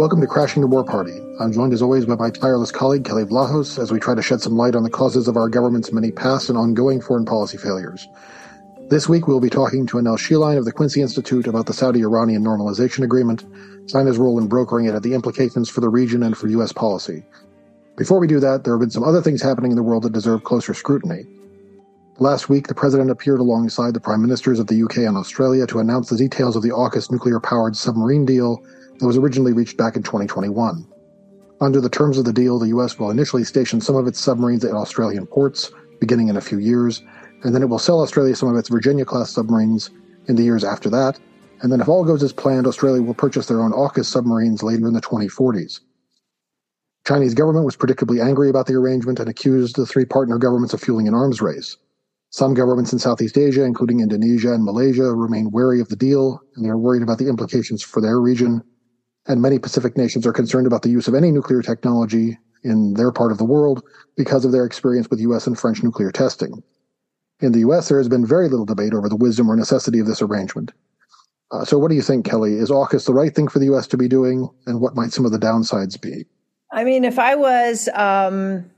Welcome to Crashing the War Party. I'm joined as always by my tireless colleague Kelley Vlahos as we try to shed some light on the causes of our government's many past and ongoing foreign policy failures. This week we'll be talking to Annelle Sheline of the Quincy Institute about the Saudi-Iranian Normalization Agreement, China's role in brokering it, and the implications for the region and for U.S. policy. Before we do that, there have been some other things happening in the world that deserve closer scrutiny. Last week, the president appeared alongside the prime ministers of the UK and Australia to announce the details of the AUKUS nuclear powered submarine deal that was originally reached back in 2021. Under the terms of the deal, the US will initially station some of its submarines at Australian ports, beginning in a few years, and then it will sell Australia some of its Virginia class submarines in the years after that. And then, if all goes as planned, Australia will purchase their own AUKUS submarines later in the 2040s. Chinese government was predictably angry about the arrangement and accused the three partner governments of fueling an arms race. Some governments in Southeast Asia, including Indonesia and Malaysia, remain wary of the deal, and they are worried about the implications for their region and many Pacific nations are concerned about the use of any nuclear technology in their part of the world because of their experience with US and French nuclear testing. In the US, there has been very little debate over the wisdom or necessity of this arrangement. Uh, so, what do you think, Kelley? Is AUKUS the right thing for the US to be doing, and what might some of the downsides be? I mean, if I was um,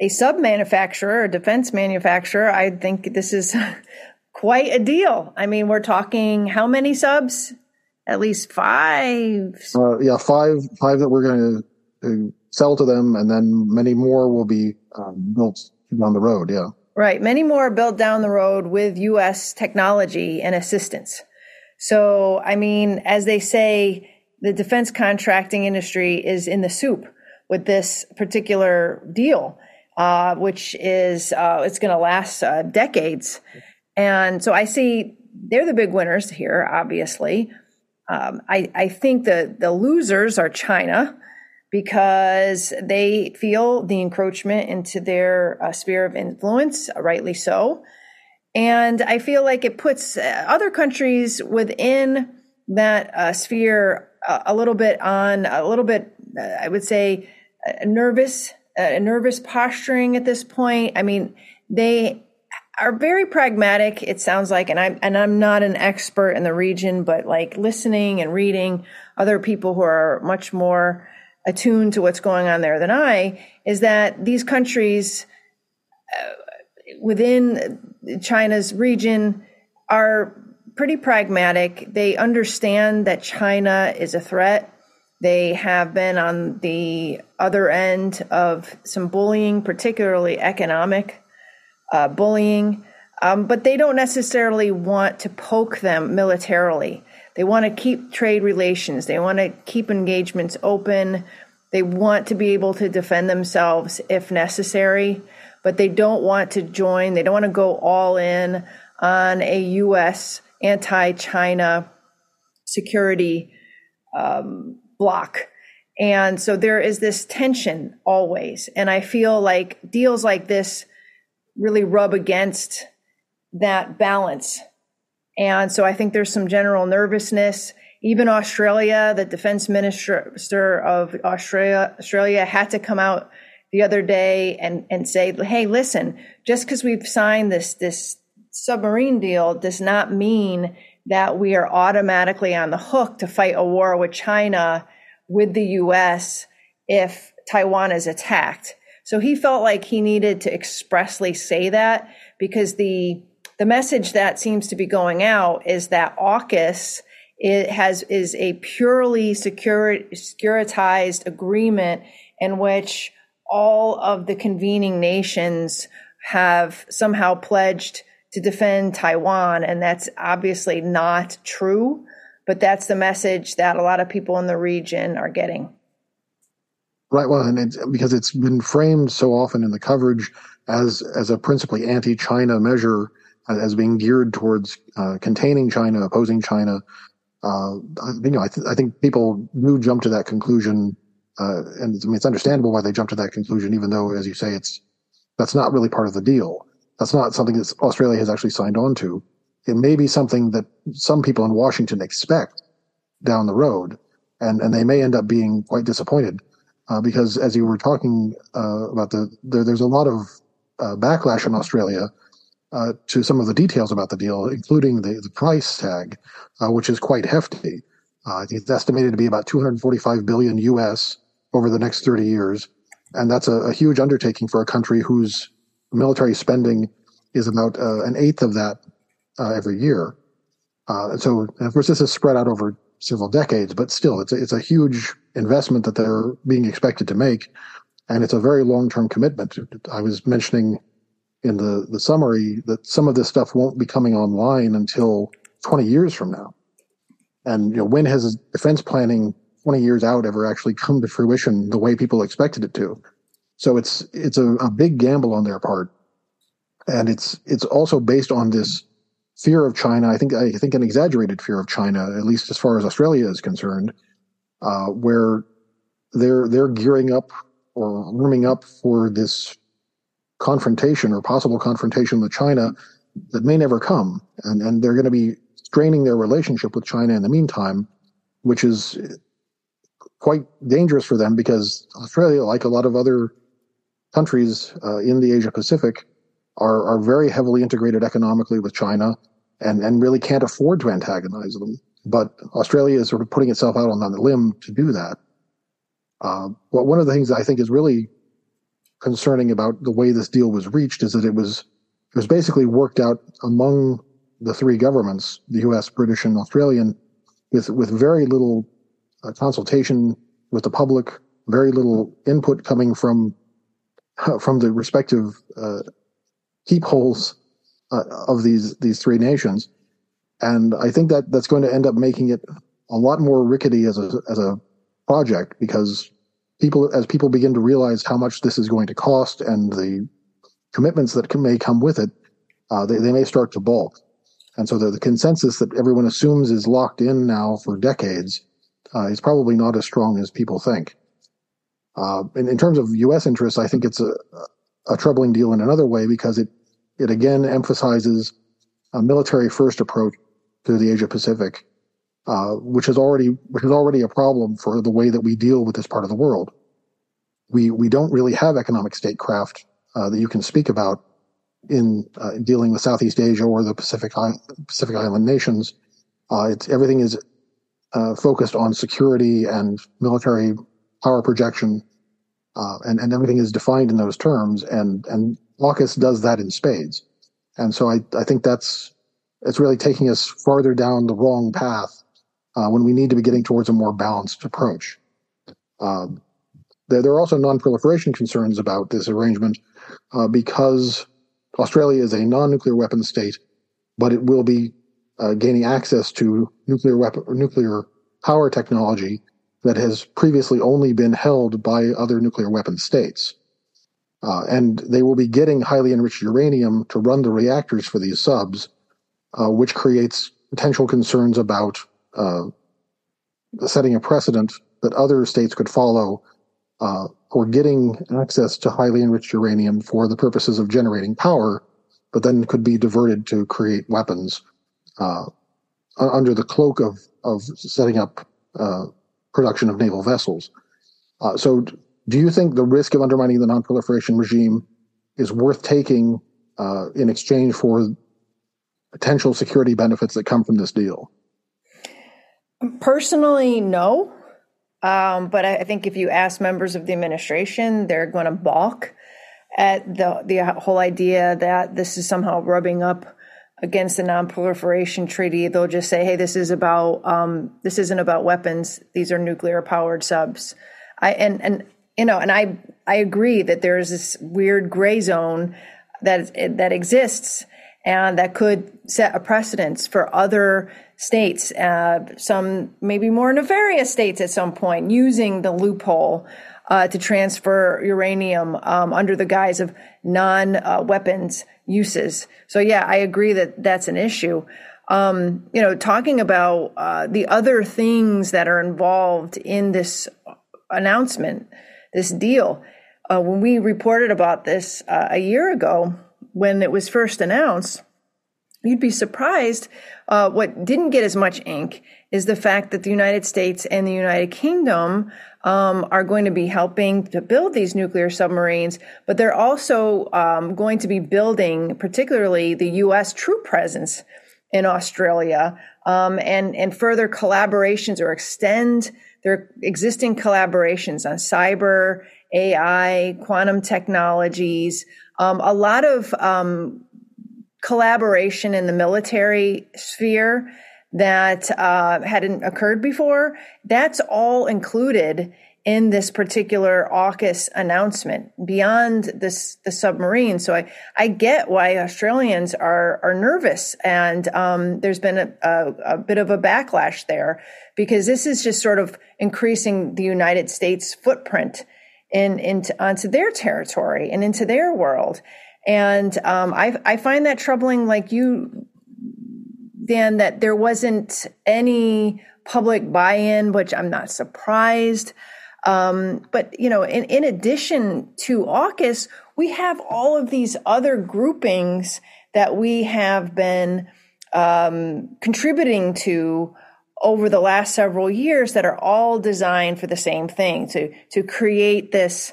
a sub manufacturer, a defense manufacturer, I think this is quite a deal. I mean, we're talking how many subs? At least five. Uh, yeah, five, five that we're going to sell to them, and then many more will be um, built down the road. Yeah, right. Many more built down the road with U.S. technology and assistance. So, I mean, as they say, the defense contracting industry is in the soup with this particular deal, uh, which is uh, it's going to last uh, decades. And so I see they're the big winners here, obviously. Um, I, I think the, the losers are China because they feel the encroachment into their uh, sphere of influence, rightly so. And I feel like it puts uh, other countries within that uh, sphere a, a, little bit on, a little bit, uh, I would say, uh, nervous, uh, nervous posturing at this point. I mean, they are very pragmatic it sounds like and i'm and i'm not an expert in the region but like listening and reading other people who are much more attuned to what's going on there than i is that these countries uh, within china's region are pretty pragmatic. They understand that china is a threat. They have been on the other end of some bullying particularly economic uh, bullying, um, but they don't necessarily want to poke them militarily. They want to keep trade relations, they want to keep engagements open, they want to be able to defend themselves if necessary, but they don't want to join, they don't want to go all in on a U.S. anti China security um, block. And so there is this tension always. And I feel like deals like this really rub against that balance. And so I think there's some general nervousness. Even Australia, the defense minister of Australia, Australia had to come out the other day and, and say, hey, listen, just because we've signed this, this submarine deal does not mean that we are automatically on the hook to fight a war with China with the US if Taiwan is attacked. So he felt like he needed to expressly say that because the the message that seems to be going out is that AUKUS it has is a purely secure, securitized agreement in which all of the convening nations have somehow pledged to defend Taiwan, and that's obviously not true. But that's the message that a lot of people in the region are getting. Right. Well, and it's because it's been framed so often in the coverage as as a principally anti-China measure, uh, as being geared towards uh, containing China, opposing China. Uh, you know, I, th- I, think people do jump to that conclusion, uh, and I mean it's understandable why they jump to that conclusion, even though, as you say, it's that's not really part of the deal. That's not something that Australia has actually signed on to. It may be something that some people in Washington expect down the road, and and they may end up being quite disappointed uh, because as you were talking uh, about the there, there's a lot of uh, backlash in Australia uh, to some of the details about the deal, including the, the price tag, uh, which is quite hefty. It's estimated to be about 245 billion US over the next 30 years. And that's a, a huge undertaking for a country whose military spending is about an eighth of that every year. So, of course, this is spread out over several decades, but still, it's a, it's a huge investment that they're being expected to make. And it's a very long term commitment. I was mentioning in the, the summary that some of this stuff won't be coming online until 20 years from now. And you know, when has defense planning 20 years out ever actually come to fruition the way people expected it to? So it's it's a, a big gamble on their part, and it's it's also based on this fear of China. I think I think an exaggerated fear of China, at least as far as Australia is concerned, uh, where they're they're gearing up or warming up for this confrontation or possible confrontation with China that may never come, and and they're going to be straining their relationship with China in the meantime, which is quite dangerous for them because Australia, like a lot of other countries uh, in the Asia Pacific, are are very heavily integrated economically with China, and and really can't afford to antagonize them. But Australia is sort of putting itself out on the limb to do that. Uh, well, one of the things that I think is really concerning about the way this deal was reached is that it was it was basically worked out among the three governments, the U.S., British, and Australian, with with very little uh, consultation with the public, very little input coming from from the respective uh, holes uh, of these these three nations, and I think that that's going to end up making it a lot more rickety as a as a project because people as people begin to realize how much this is going to cost and the commitments that can, may come with it, uh, they, they may start to balk. And so the, the, consensus that everyone assumes is locked in now for decades uh, is probably not as strong as people think. Uh, in, in, terms of U.S. interests, I think it's a, a troubling deal in another way because it it again emphasizes a military first approach to the Asia Pacific, uh, which is already which is already a problem for the way that we deal with this part of the world. We we don't really have economic statecraft uh, that you can speak about in uh, dealing with Southeast Asia or the Pacific Pacific Island nations. Uh, it's everything is uh, focused on security and military power projection, uh, and and everything is defined in those terms. And and AUKUS does that in spades. And so I I think that's it's really taking us farther down the wrong path uh, when we need to be getting towards a more balanced approach. Um, there, there are also non-proliferation concerns about this arrangement uh, because Australia is a non-nuclear weapon state, but it will be uh, gaining access to nuclear weapon nuclear power technology that has previously only been held by other nuclear weapon states. Uh, and they will be getting highly enriched uranium to run the reactors for these subs, uh, which creates potential concerns about uh, setting a precedent that other states could follow uh, or getting access to highly enriched uranium for the purposes of generating power, but then could be diverted to create weapons uh, under the cloak of of setting up uh, production of naval vessels. Uh, so, do you think the risk of undermining the nonproliferation regime is worth taking uh, in exchange for potential security benefits that come from this deal? Personally, no. Um, but I, think if you ask members of the administration, they're going to balk at the the whole idea that this is somehow rubbing up against the non-proliferation treaty. They'll just say, "Hey, this is about um, this isn't about weapons. These are nuclear powered subs." I and and you know, and I I agree that there is this weird gray zone that that exists and that could set a precedence for other states, uh, some maybe more nefarious states at some point, using the loophole uh, to transfer uranium um, under the guise of non-weapons uh, uses. So yeah, I agree that that's an issue. Um, you know, talking about uh, the other things that are involved in this announcement, this deal. Uh, when we reported about this uh, a year ago, when it was first announced, you'd be surprised. Uh, what didn't get as much ink is the fact that the United States and the United Kingdom um, are going to be helping to build these nuclear submarines, but they're also um, going to be building, particularly the U.S. troop presence in Australia, um, and and further collaborations or extend their existing collaborations on cyber, AI, quantum technologies. Um, a lot of um, collaboration in the military sphere that uh, hadn't occurred before. That's all included in this particular AUKUS announcement beyond this the submarine. So I, I get why Australians are are nervous, and um, there's been a, a, a, bit of a backlash there because this is just sort of increasing the United States footprint in into onto their territory and into their world. And um, I I find that troubling, like you, Dan, that there wasn't any public buy-in, which I'm not surprised. Um, but you know, in, in addition to AUKUS, we have all of these other groupings that we have been um, contributing to over the last several years that are all designed for the same thing to to create this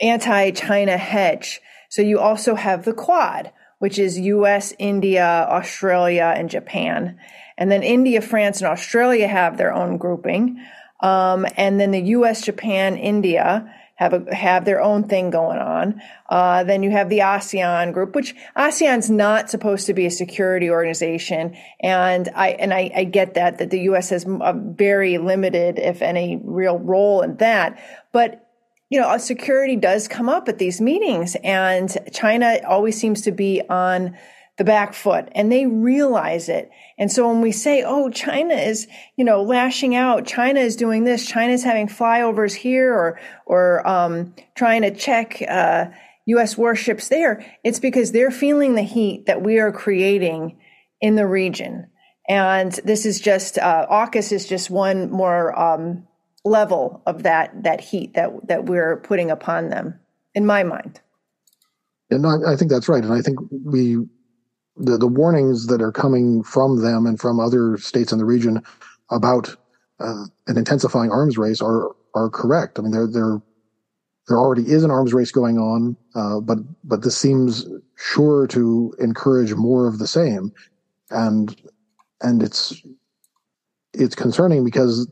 anti-China hedge. So you also have the Quad, which is U.S., India, Australia, and Japan, and then India, France, and Australia have their own grouping. Um, and then the U.S., Japan, India have a, have their own thing going on. Uh, then you have the ASEAN group, which ASEAN's not supposed to be a security organization, and I and I, I get that that the U.S. has a very limited, if any, real role in that, but. You know, security does come up at these meetings, and China always seems to be on the back foot and they realize it. And so when we say, oh, China is, you know, lashing out, China is doing this, China's having flyovers here or, or, um, trying to check, uh, U.S. warships there, it's because they're feeling the heat that we are creating in the region. And this is just, uh, AUKUS is just one more, um, level of that, that heat that, that we're putting upon them, in my mind. And I, I think that's right. And I think we the, the warnings that are coming from them and from other states in the region about uh, an intensifying arms race are are correct. I mean, there there there already is an arms race going on, uh, but but this seems sure to encourage more of the same, and and it's it's concerning because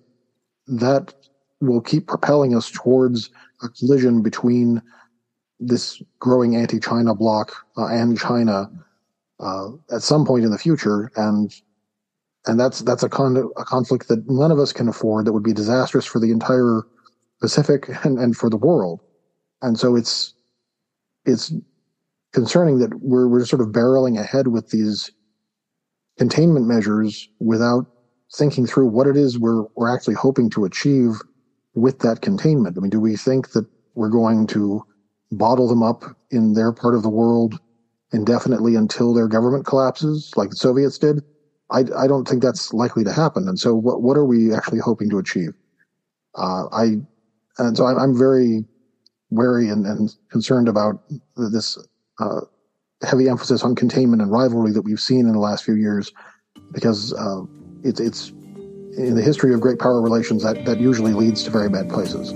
that will keep propelling us towards a collision between this growing anti-China bloc uh, and China uh, at some point in the future, and and that's that's a con a conflict that none of us can afford. That would be disastrous for the entire Pacific and, and for the world. And so it's it's concerning that we're we're sort of barreling ahead with these containment measures without thinking through what it is we're we're actually hoping to achieve with that containment. I mean, do we think that we're going to bottle them up in their part of the world indefinitely until their government collapses, like the Soviets did. I, I don't think that's likely to happen. And so, what what are we actually hoping to achieve? Uh, I and so I'm, very wary and, and, concerned about this uh, heavy emphasis on containment and rivalry that we've seen in the last few years, because uh, it's it's in the history of great power relations that that usually leads to very bad places.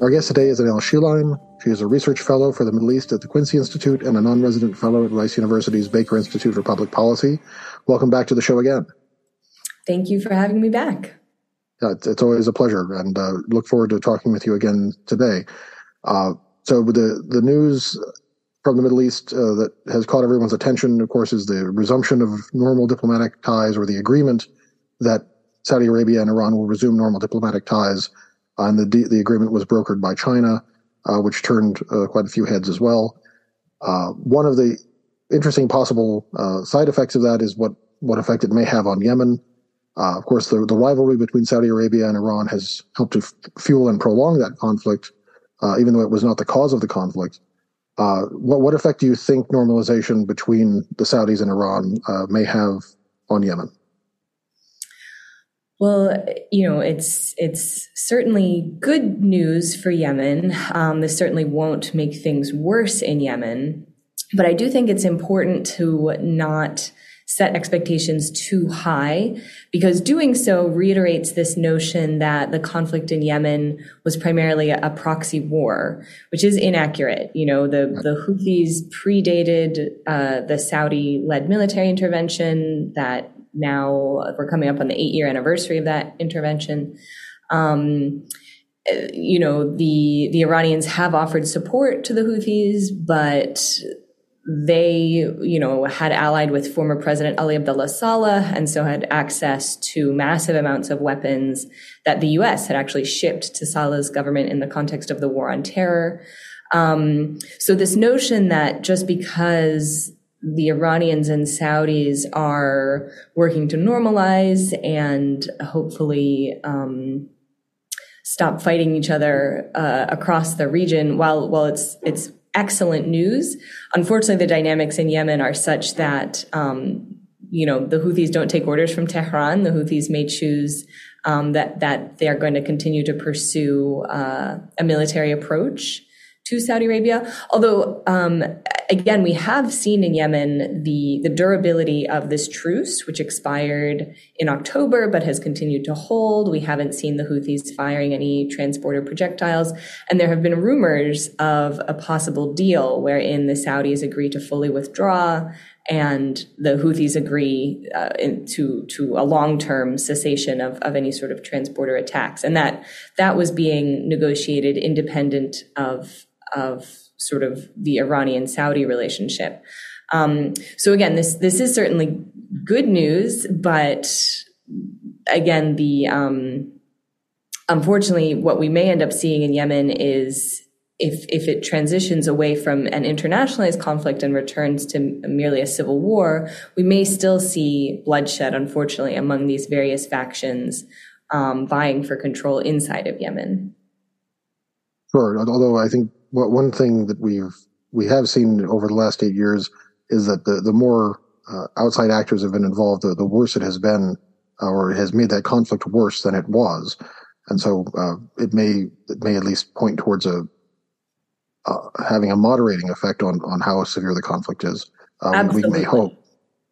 Our guest today is Annelle Sheline. She is a research fellow for the Middle East at the Quincy Institute and a non-resident fellow at Rice University's Baker Institute for Public Policy. Welcome back to the show again. Thank you for having me back. Yeah, it's, always a pleasure, and uh, look forward to talking with you again today. Uh, so, the the news from the Middle East uh, that has caught everyone's attention, of course, is the resumption of normal diplomatic ties, or the agreement that Saudi Arabia and Iran will resume normal diplomatic ties and the the agreement was brokered by China, uh, which turned uh, quite a few heads as well. Uh, one of the interesting possible side effects of that is what what effect it may have on Yemen. Uh, of course, the, the rivalry between Saudi Arabia and Iran has helped to f- fuel and prolong that conflict, uh, even though it was not the cause of the conflict. what what effect do you think normalization between the Saudis and Iran may have on Yemen? Well, you know, it's it's certainly good news for Yemen. Um, this certainly won't make things worse in Yemen, but I do think it's important to not set expectations too high because doing so reiterates this notion that the conflict in Yemen was primarily a, proxy war, which is inaccurate. You know, the, the Houthis predated uh, the Saudi led military intervention that now we're coming up on the eight year anniversary of that intervention. Um, you know, the the Iranians have offered support to the Houthis, but they, you know, had allied with former President Ali Abdullah Saleh and so had access to massive amounts of weapons that the US had actually shipped to Saleh's government in the context of the war on terror. Um, so this notion that just because the Iranians and Saudis are working to normalize and hopefully um, stop fighting each other uh, across the region, while while it's it's excellent news. Unfortunately, the dynamics in Yemen are such that, um, you know, the Houthis don't take orders from Tehran. The Houthis may choose um, that that they are going to continue to pursue uh, a military approach to Saudi Arabia. Although, um, again, we have seen in Yemen the, the durability of this truce, which expired in October but has continued to hold. We haven't seen the Houthis firing any transporter projectiles. And there have been rumors of a possible deal wherein the Saudis agree to fully withdraw and the Houthis agree uh, in, to to a long term cessation of, of any sort of transporter attacks, and that that was being negotiated independent of of sort of the Iranian Saudi relationship. Um, so again, this this is certainly good news, but again, the um, unfortunately, what we may end up seeing in Yemen is if if it transitions away from an internationalized conflict and returns to merely a civil war, we may still see bloodshed, unfortunately, among these various factions um, vying for control inside of Yemen. Sure. Although I think what one thing that we've we have seen over the last eight years is that the the more uh, outside actors have been involved, the, the worse it has been, uh, or has made that conflict worse than it was, and so uh, it may it may at least point towards a uh, having a moderating effect on on how severe the conflict is. We, we, may hope.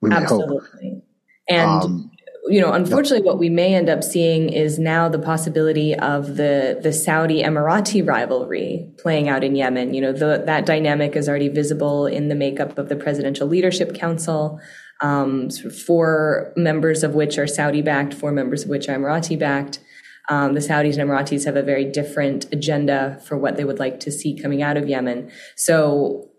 We may Absolutely. hope. And um, you know, unfortunately, what we may end up seeing is now the possibility of the the Saudi Emirati rivalry playing out in Yemen. You know, the, that dynamic is already visible in the makeup of the Presidential Leadership Council. Um, sort of four members of which are Saudi backed, four members of which are Emirati backed. Um, the Saudis and Emiratis have a very different agenda for what they would like to see coming out of Yemen. So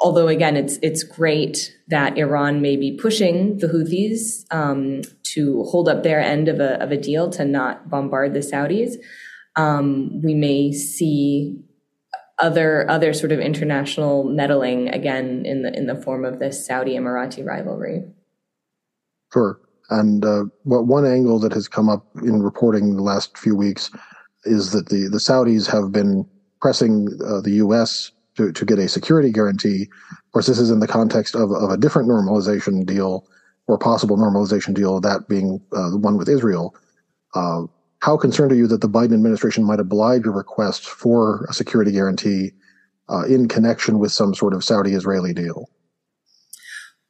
although again, it's it's great that Iran may be pushing the Houthis um, to hold up their end of a of a deal to not bombard the Saudis. Um, we may see other other sort of international meddling again in the in the form of this Saudi Emirati rivalry. Sure. And uh, what one angle that has come up in reporting the last few weeks is that the, the Saudis have been pressing uh, the U.S to, to get a security guarantee. Of course, this is in the context of, of a different normalization deal or possible normalization deal, that being uh, the one with Israel. Uh, how concerned are you that the Biden administration might oblige a request for a security guarantee uh, in connection with some sort of Saudi Israeli deal?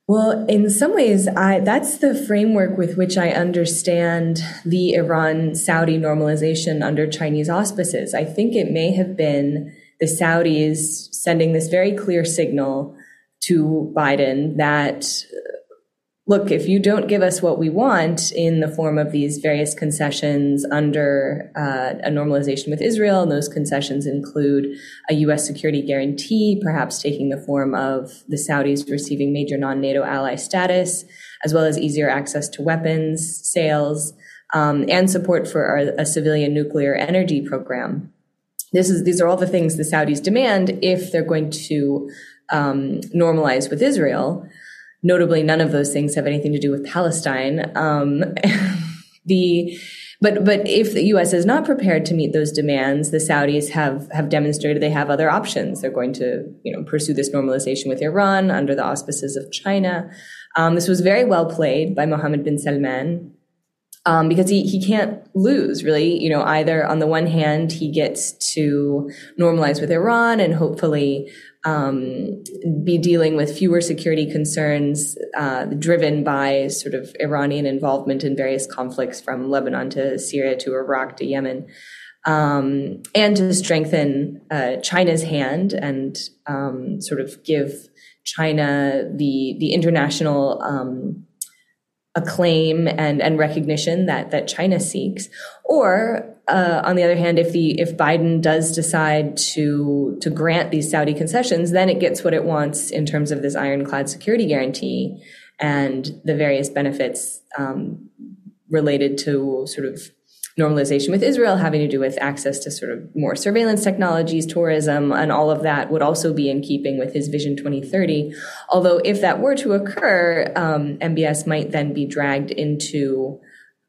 Well, in some ways, I, that's the framework with which I understand the Iran Saudi normalization under Chinese auspices. I think it may have been the Saudis sending this very clear signal to Biden that look, if you don't give us what we want in the form of these various concessions under uh, a normalization with Israel, and those concessions include a U.S. security guarantee, perhaps taking the form of the Saudis receiving major non NATO ally status, as well as easier access to weapons sales, um, and support for a civilian nuclear energy program this is these are all the things the Saudis demand if they're going to um, normalize with Israel. Notably, none of those things have anything to do with Palestine. Um, the but but if the U.S. is not prepared to meet those demands, the Saudis have have demonstrated they have other options. They're going to you know pursue this normalization with Iran under the auspices of China. Um, this was very well played by Mohammed bin Salman um, because he, he can't lose really. You know, either on the one hand, he gets to normalize with Iran and hopefully um, be dealing with fewer security concerns uh, driven by sort of Iranian involvement in various conflicts from Lebanon to Syria to Iraq to Yemen, um, and to strengthen uh, China's hand and um, sort of give China the the international um, acclaim and and recognition that that China seeks, or uh, on the other hand, if the if Biden does decide to to grant these Saudi concessions, then it gets what it wants in terms of this ironclad security guarantee and the various benefits um, related to sort of normalization with Israel having to do with access to sort of more surveillance technologies, tourism, and all of that would also be in keeping with his Vision 2030. Although, if that were to occur, um, MBS might then be dragged into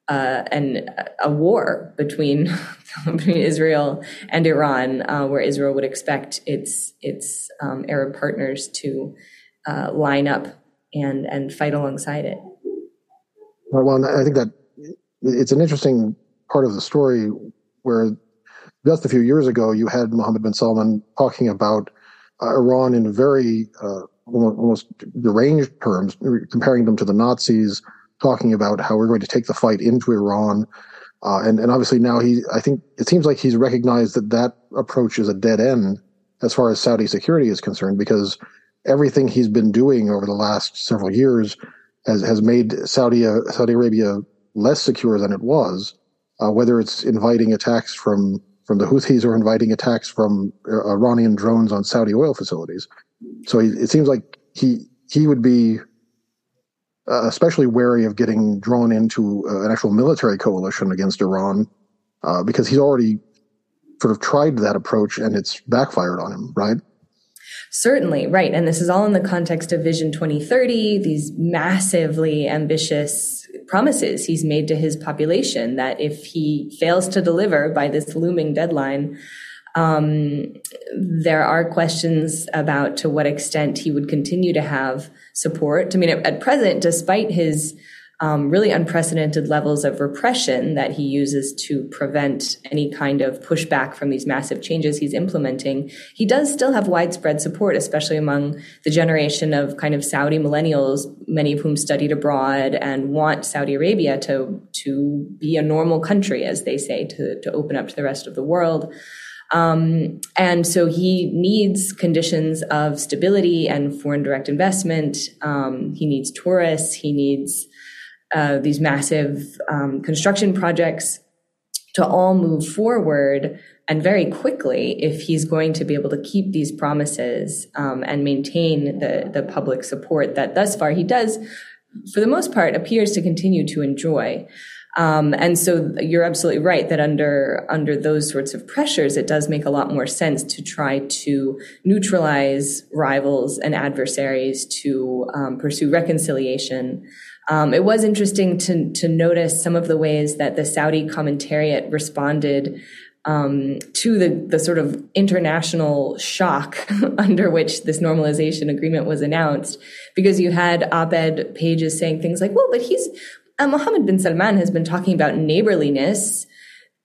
uh, an, a war between, between Israel and Iran, uh, where Israel would expect its its um, Arab partners to uh, line up and and fight alongside it. Well, I think that it's an interesting part of the story where just a few years ago you had Mohammed bin Salman talking about uh, Iran in very uh, almost deranged terms, comparing them to the Nazis, talking about how we're going to take the fight into Iran. Uh, and, and obviously now he, I think it seems like he's recognized that that approach is a dead end as far as Saudi security is concerned, because everything he's been doing over the last several years has, has made Saudi, uh, Saudi Arabia less secure than it was uh, whether it's inviting attacks from from the Houthis or inviting attacks from uh, Iranian drones on Saudi oil facilities. So he, it seems like he he would be uh, especially wary of getting drawn into uh, an actual military coalition against Iran uh, because he's already sort of tried that approach and it's backfired on him, right? Certainly, right. And this is all in the context of Vision 2030, these massively ambitious promises he's made to his population that if he fails to deliver by this looming deadline, um, there are questions about to what extent he would continue to have support. I mean, at, at present, despite his um, really unprecedented levels of repression that he uses to prevent any kind of pushback from these massive changes he's implementing, he does still have widespread support, especially among the generation of kind of Saudi millennials, many of whom studied abroad and want Saudi Arabia to, to be a normal country, as they say, to, to open up to the rest of the world. Um, and so he needs conditions of stability and foreign direct investment. Um, he needs tourists. He needs uh, these massive um, construction projects to all move forward and very quickly if he's going to be able to keep these promises um, and maintain the, the public support that thus far he does, for the most part, appears to continue to enjoy. Um, and so you're absolutely right that under under those sorts of pressures, it does make a lot more sense to try to neutralize rivals and adversaries to um, pursue reconciliation. Um, it was interesting to, to notice some of the ways that the Saudi commentariat responded um, to the, the sort of international shock under which this normalization agreement was announced, because you had op-ed pages saying things like, well, but he's, uh, Mohammed bin Salman has been talking about neighborliness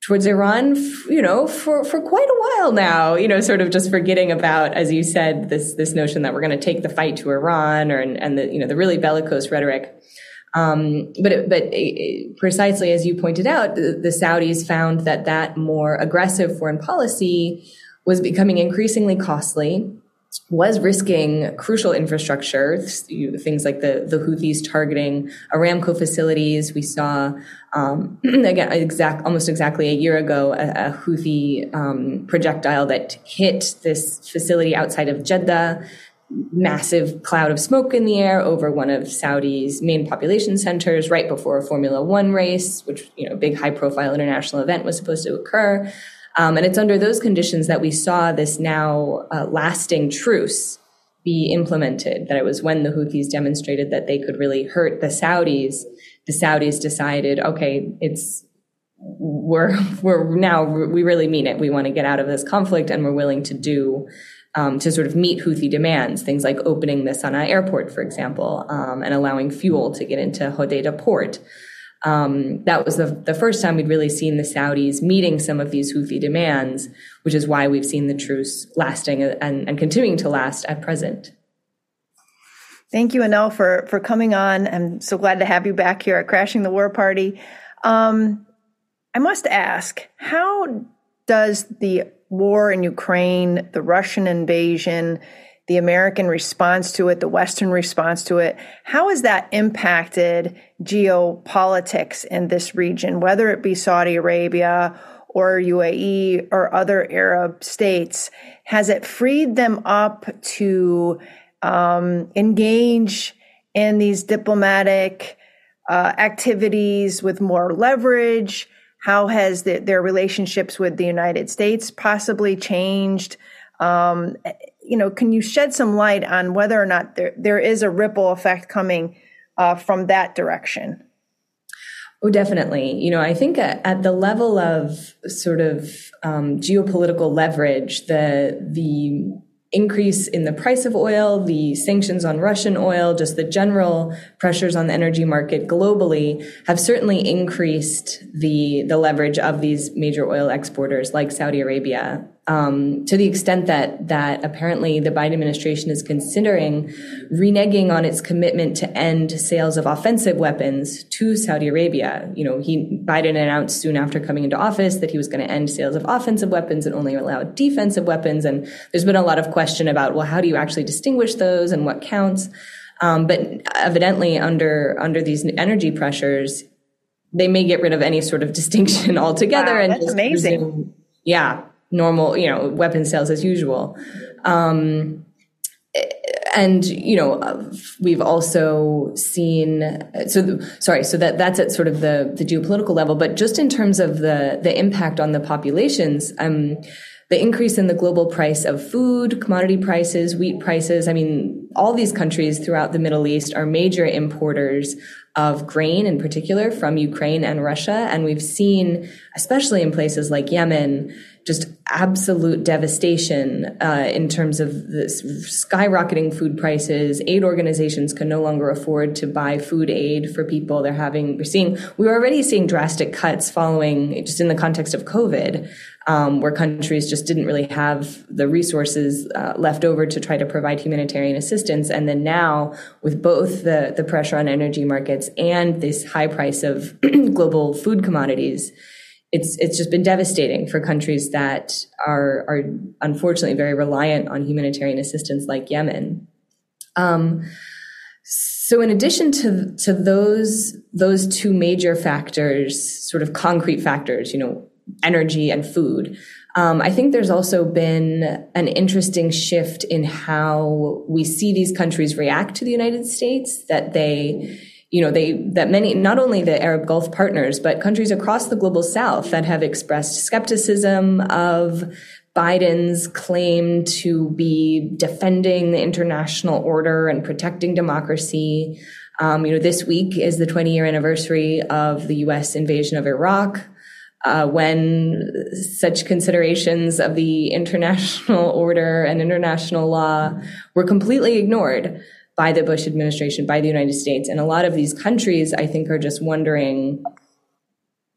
towards Iran, you know, for, for quite a while now, you know, sort of just forgetting about, as you said, this, this notion that we're going to take the fight to Iran or, and, and the, you know, the really bellicose rhetoric um, but but precisely as you pointed out, the, the Saudis found that that more aggressive foreign policy was becoming increasingly costly was risking crucial infrastructure, things like the, the Houthis targeting Aramco facilities. We saw, um, again, exact, almost exactly a year ago, a, a Houthi um, projectile that hit this facility outside of Jeddah massive cloud of smoke in the air over one of Saudi's main population centers right before a Formula One race, which, you know, a big high profile international event was supposed to occur. Um, and it's under those conditions that we saw this now uh, lasting truce be implemented. That it was when the Houthis demonstrated that they could really hurt the Saudis. The Saudis decided, okay, it's we're we're now we really mean it. We want to get out of this conflict, and we're willing to do um, to sort of meet Houthi demands, things like opening the Sana'a airport, for example, um, and allowing fuel to get into Hodeidah port. Um, that was the, the first time we'd really seen the Saudis meeting some of these Houthi demands, which is why we've seen the truce lasting and, and continuing to last at present. Thank you, Annelle, for, for coming on. I'm so glad to have you back here at Crashing the War Party. Um, I must ask, how does the war in Ukraine, the Russian invasion, the American response to it, the Western response to it, how has that impacted geopolitics in this region, whether it be Saudi Arabia or UAE or other Arab states? Has it freed them up to um, engage in these diplomatic uh, activities with more leverage? How has the, their relationships with the United States possibly changed? Um, you know, can you shed some light on whether or not there, there is a ripple effect coming uh, from that direction? Oh, definitely. You know, I think at, at the level of sort of um, geopolitical leverage, the the increase in the price of oil, the sanctions on Russian oil, just the general pressures on the energy market globally have certainly increased the, the leverage of these major oil exporters like Saudi Arabia um, to the extent that that apparently the Biden administration is considering reneging on its commitment to end sales of offensive weapons to Saudi Arabia. You know, he Biden announced soon after coming into office that he was going to end sales of offensive weapons and only allow defensive weapons. And there's been a lot of question about well, how do you actually distinguish those and what counts? Um, but evidently, under under these energy pressures, they may get rid of any sort of distinction altogether. Wow, and that's amazing. Resume, yeah, normal, you know, weapon sales as usual. Um, and you know we've also seen so sorry so that that's at sort of the the geopolitical level but just in terms of the the impact on the populations um the increase in the global price of food, commodity prices, wheat prices. I mean, all these countries throughout the Middle East are major importers of grain in particular from Ukraine and Russia. And we've seen, especially in places like Yemen, just absolute devastation uh, in terms of this skyrocketing food prices. Aid organizations can no longer afford to buy food aid for people. They're having, we're seeing, we we're already seeing drastic cuts following just in the context of COVID, um, where countries just didn't really have the resources uh, left over to try to provide humanitarian assistance. And then now, with both the, the pressure on energy markets and this high price of global food commodities, it's it's just been devastating for countries that are are unfortunately very reliant on humanitarian assistance like Yemen. Um, so in addition to to those those two major factors, sort of concrete factors, you know, energy and food, um, I think there's also been an interesting shift in how we see these countries react to the United States. That they you know, they, that many, not only the Arab Gulf partners, but countries across the global south that have expressed skepticism of Biden's claim to be defending the international order and protecting democracy. Um, you know, this week is the 20 year anniversary of the U.S. invasion of Iraq. Uh, when such considerations of the international order and international law were completely ignored by the Bush administration, by the United States. And a lot of these countries, I think, are just wondering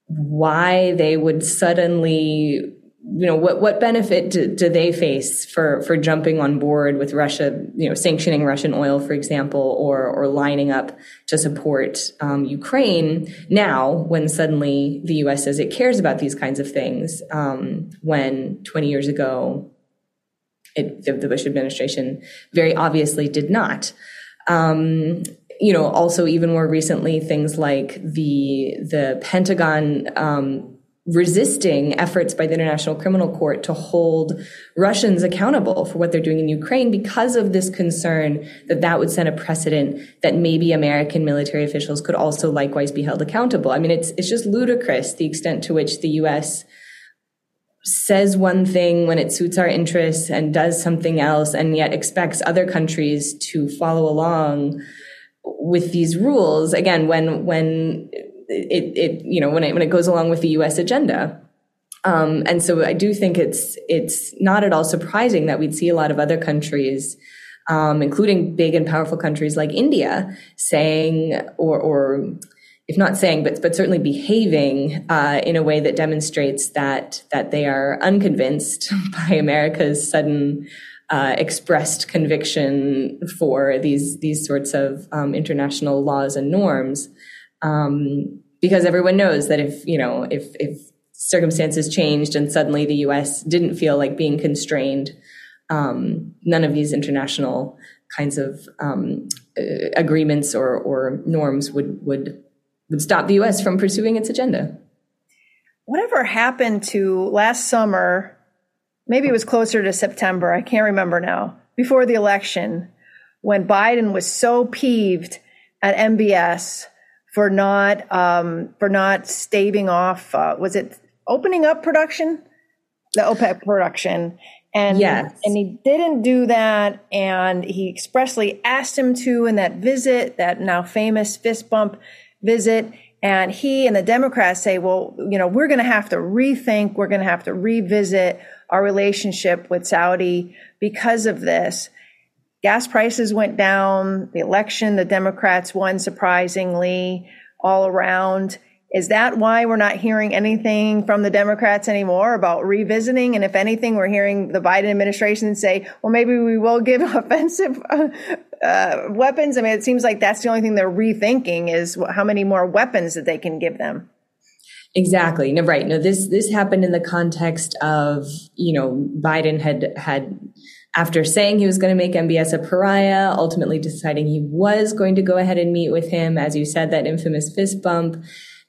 why they would suddenly you know what what benefit do, do, they face for for jumping on board with Russia you know sanctioning Russian oil for example or or lining up to support um, Ukraine now when suddenly the U.S. says it cares about these kinds of things um, when 20 years ago it, the, Bush administration very obviously did not. Um, you know, also even more recently, things like the the Pentagon um, resisting efforts by the International Criminal Court to hold Russians accountable for what they're doing in Ukraine because of this concern that that would set a precedent that maybe American military officials could also likewise be held accountable. I mean, it's it's just ludicrous the extent to which the U.S says one thing when it suits our interests and does something else and yet expects other countries to follow along with these rules again when when it, it you know when it when it goes along with the US agenda. Um, and so I do think it's it's not at all surprising that we'd see a lot of other countries um, including big and powerful countries like India saying or or if not saying, but but certainly behaving uh, in a way that demonstrates that that they are unconvinced by America's sudden uh, expressed conviction for these these sorts of um, international laws and norms, um, because everyone knows that if you know if if circumstances changed and suddenly the U.S. didn't feel like being constrained, um, none of these international kinds of um, uh, agreements or, or norms would would would stop the U.S. from pursuing its agenda. Whatever happened to last summer? Maybe it was closer to September. I can't remember now. Before the election, when Biden was so peeved at MBS for not um, for not staving off, uh, was it opening up production, the OPEC production, and yes. and he didn't do that, and he expressly asked him to in that visit, that now famous fist bump visit. And he and the Democrats say, well, you know, we're going to have to rethink, we're going to have to revisit our relationship with Saudi because of this. Gas prices went down, the election, the Democrats won surprisingly all around. Is that why we're not hearing anything from the Democrats anymore about revisiting? And if anything, we're hearing the Biden administration say, well, maybe we will give offensive uh, weapons. I mean, it seems like that's the only thing they're rethinking is how many more weapons that they can give them. Exactly. No, right. No, this this happened in the context of you know Biden had had after saying he was going to make MBS a pariah, ultimately deciding he was going to go ahead and meet with him, as you said, that infamous fist bump.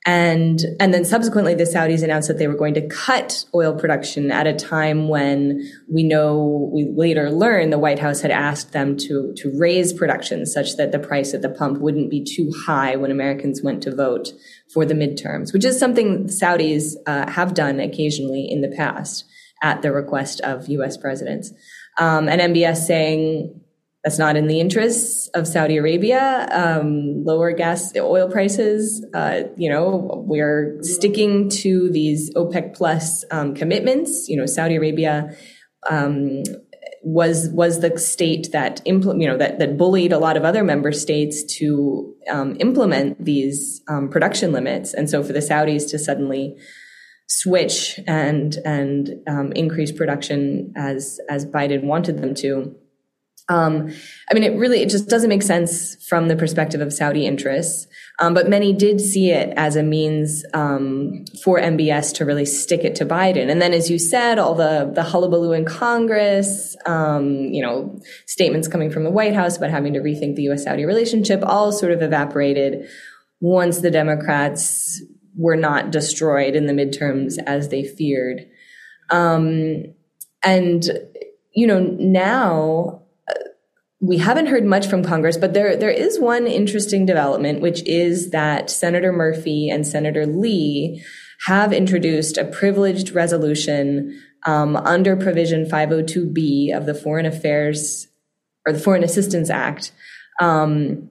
And, and then subsequently, the Saudis announced that they were going to cut oil production at a time when we know, we later learned the White House had asked them to, to raise production such that the price at the pump wouldn't be too high when Americans went to vote for the midterms, which is something Saudis uh, have done occasionally in the past at the request of US presidents. Um, and MBS saying, that's not in the interests of Saudi Arabia. Um, lower gas oil prices. Uh, you know, we're sticking to these OPEC plus um, commitments. You know, Saudi Arabia um, was was the state that implement you know that that bullied a lot of other member states to um, implement these um, production limits, and so for the Saudis to suddenly switch and and um, increase production as as Biden wanted them to um, I mean, it really, it just doesn't make sense from the perspective of Saudi interests. Um, but many did see it as a means um, for MBS to really stick it to Biden. And then, as you said, all the the hullabaloo in Congress, um, you know, statements coming from the White House about having to rethink the U.S. Saudi relationship, all sort of evaporated once the Democrats were not destroyed in the midterms as they feared. Um, and you know, now we haven't heard much from Congress, but there there is one interesting development, which is that Senator Murphy and Senator Lee have introduced a privileged resolution um, under Provision 502b of the Foreign Affairs or the Foreign Assistance Act, um,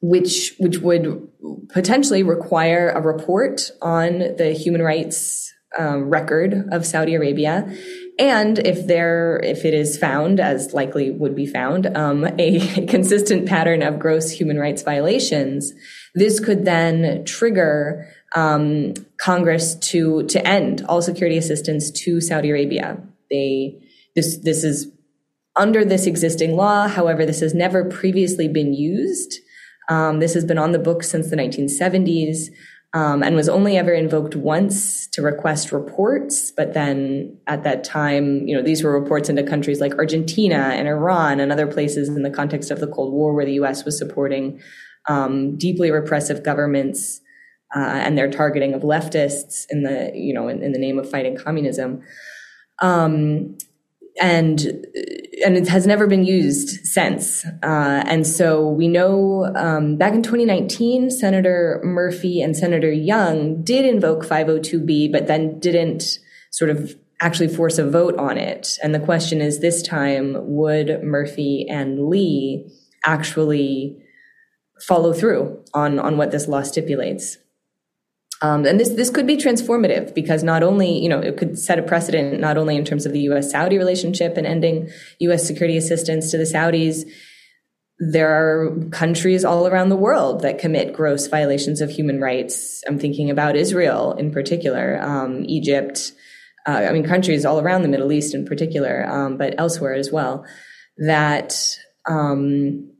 which which would potentially require a report on the human rights um, record of Saudi Arabia and if there, if it is found, as likely would be found, um, a consistent pattern of gross human rights violations, this could then trigger um, Congress to to end all security assistance to Saudi Arabia. They this this is under this existing law. However, this has never previously been used. Um, this has been on the books since the 1970s um, and was only ever invoked once to request reports. But then at that time, you know, these were reports into countries like Argentina and Iran and other places in the context of the Cold War where the U.S. was supporting um, deeply repressive governments uh, and their targeting of leftists in the, you know, in, in the name of fighting communism. Um, and and it has never been used since. Uh, and so we know um, back in 2019, Senator Murphy and Senator Young did invoke 502b, but then didn't sort of actually force a vote on it. And the question is, this time, would Murphy and Lee actually follow through on on what this law stipulates? Um, and this this could be transformative because not only you know it could set a precedent not only in terms of the U.S. Saudi relationship and ending U.S. security assistance to the Saudis, there are countries all around the world that commit gross violations of human rights. I'm thinking about Israel in particular, um, Egypt. Uh, I mean, countries all around the Middle East in particular, um, but elsewhere as well. That um,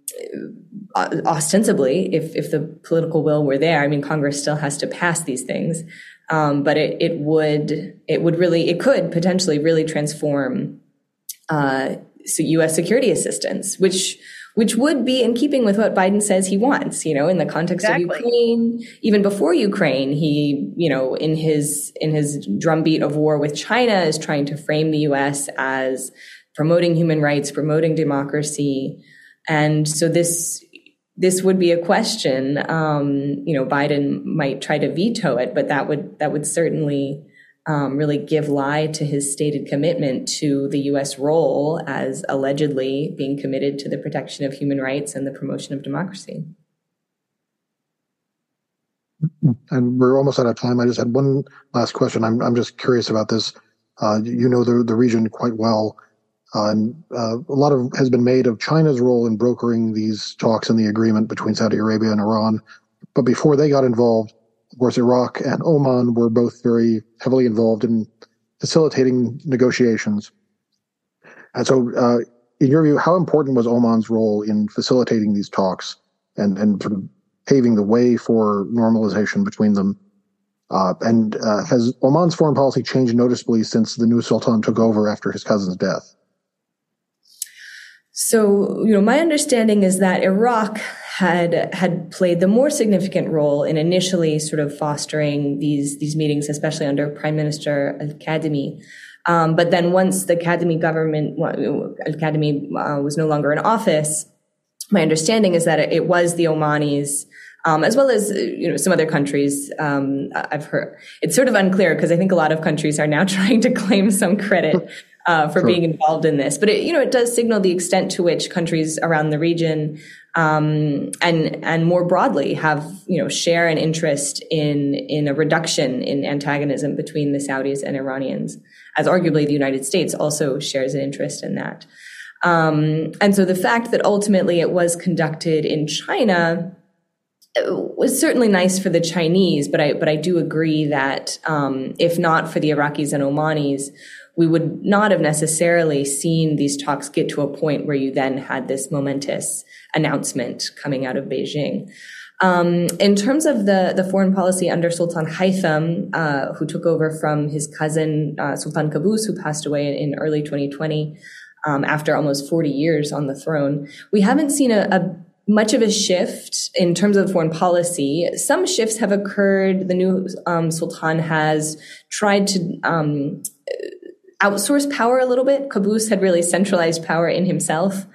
ostensibly, if if the political will were there, I mean, Congress still has to pass these things, um, but it it would it would really it could potentially really transform uh, so U.S. security assistance, which which would be in keeping with what Biden says he wants, you know, in the context exactly. of Ukraine. Even before Ukraine, he, you know, in his in his drumbeat of war with China is trying to frame the US as promoting human rights, promoting democracy. And so this this would be a question. Um, you know, Biden might try to veto it, but that would that would certainly um, really give lie to his stated commitment to the U.S. role as allegedly being committed to the protection of human rights and the promotion of democracy. And we're almost out of time. I just had one last question. I'm I'm just curious about this. Uh, you know the the region quite well, uh, and uh, a lot of has been made of China's role in brokering these talks and the agreement between Saudi Arabia and Iran. But before they got involved, of course, Iraq and Oman were both very heavily involved in facilitating negotiations. And so, uh, in your view, how important was Oman's role in facilitating these talks and, and sort of paving the way for normalization between them? Uh, and uh, has Oman's foreign policy changed noticeably since the new sultan took over after his cousin's death? So, you know, my understanding is that Iraq had had played the more significant role in initially sort of fostering these these meetings, especially under Prime Minister Al-Kadhimi. Um, but then once the Kadhimi government, Al-Kadhimi uh, was no longer in office, my understanding is that it was the Omanis, um, as well as you know some other countries. Um, I've heard it's sort of unclear because I think a lot of countries are now trying to claim some credit uh, for sure. being involved in this. But it, you know, it does signal the extent to which countries around the region um, and and more broadly have you know share an interest in in a reduction in antagonism between the Saudis and Iranians, as arguably the United States also shares an interest in that. Um, and so the fact that ultimately it was conducted in China was certainly nice for the Chinese, but I but I do agree that um, if not for the Iraqis and Omanis, we would not have necessarily seen these talks get to a point where you then had this momentous announcement coming out of Beijing. Um, in terms of the, the foreign policy under Sultan Haytham, uh, who took over from his cousin uh, Sultan Qaboos, who passed away in, in early 2020 um, after almost 40 years on the throne, we haven't seen a, a much of a shift in terms of foreign policy. Some shifts have occurred. The new um, sultan has tried to um, outsource power a little bit. Qaboos had really centralized power in himself.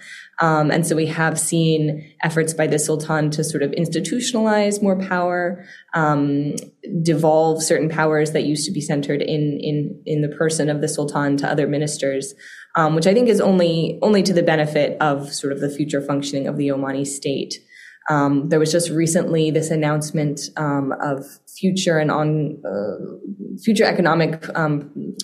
Um, and so we have seen efforts by the Sultan to sort of institutionalize more power, um, devolve certain powers that used to be centered in in in the person of the Sultan to other ministers, um, which I think is only only to the benefit of sort of the future functioning of the Omani state. Um, there was just recently this announcement um, of future and on uh, future economic um,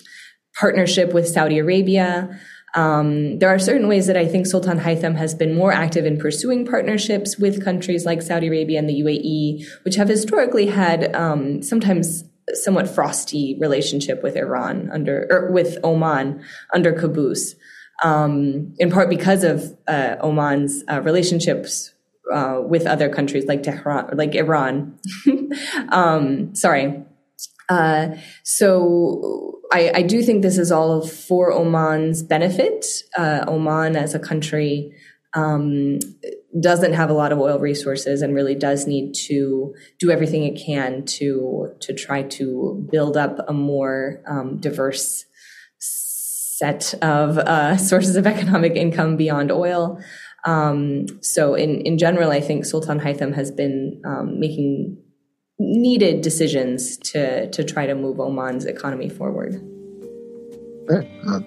partnership with Saudi Arabia. Um, there are certain ways that I think Sultan Haytham has been more active in pursuing partnerships with countries like Saudi Arabia and the UAE, which have historically had um, sometimes somewhat frosty relationship with Iran under or with Oman under Qaboos, um, in part because of uh, Oman's uh, relationships uh, with other countries like Tehran, like Iran. Um, sorry. Uh, so I, I, do think this is all for Oman's benefit. Uh, Oman as a country um, doesn't have a lot of oil resources and really does need to do everything it can to to try to build up a more um, diverse set of uh, sources of economic income beyond oil. Um, so in in general, I think Sultan Haytham has been um, making needed decisions to to try to move Oman's economy forward. Okay. Uh,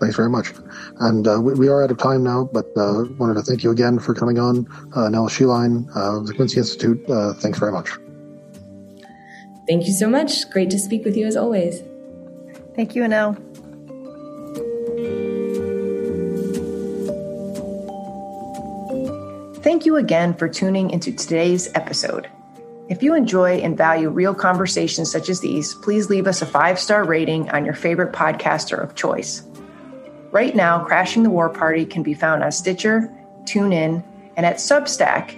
thanks very much. And uh, we, we, are out of time now, but uh, wanted to thank you again for coming on. Uh, Nell Sheline of the Quincy Institute, uh, thanks very much. Thank you so much. Great to speak with you as always. Thank you, Annelle. thank you again for tuning into today's episode. If you enjoy and value real conversations such as these, please leave us a five star rating on your favorite podcaster of choice. Right now, Crashing the War Party can be found on Stitcher, TuneIn, and at Substack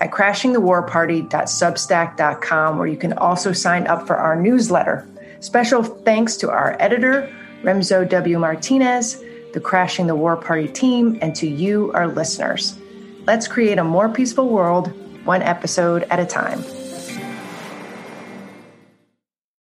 at crashingthewarparty.substack.com, where you can also sign up for our newsletter. Special thanks to our editor, Remzo W. Martinez, the Crashing the War Party team, and to you, our listeners. Let's create a more peaceful world, one episode at a time.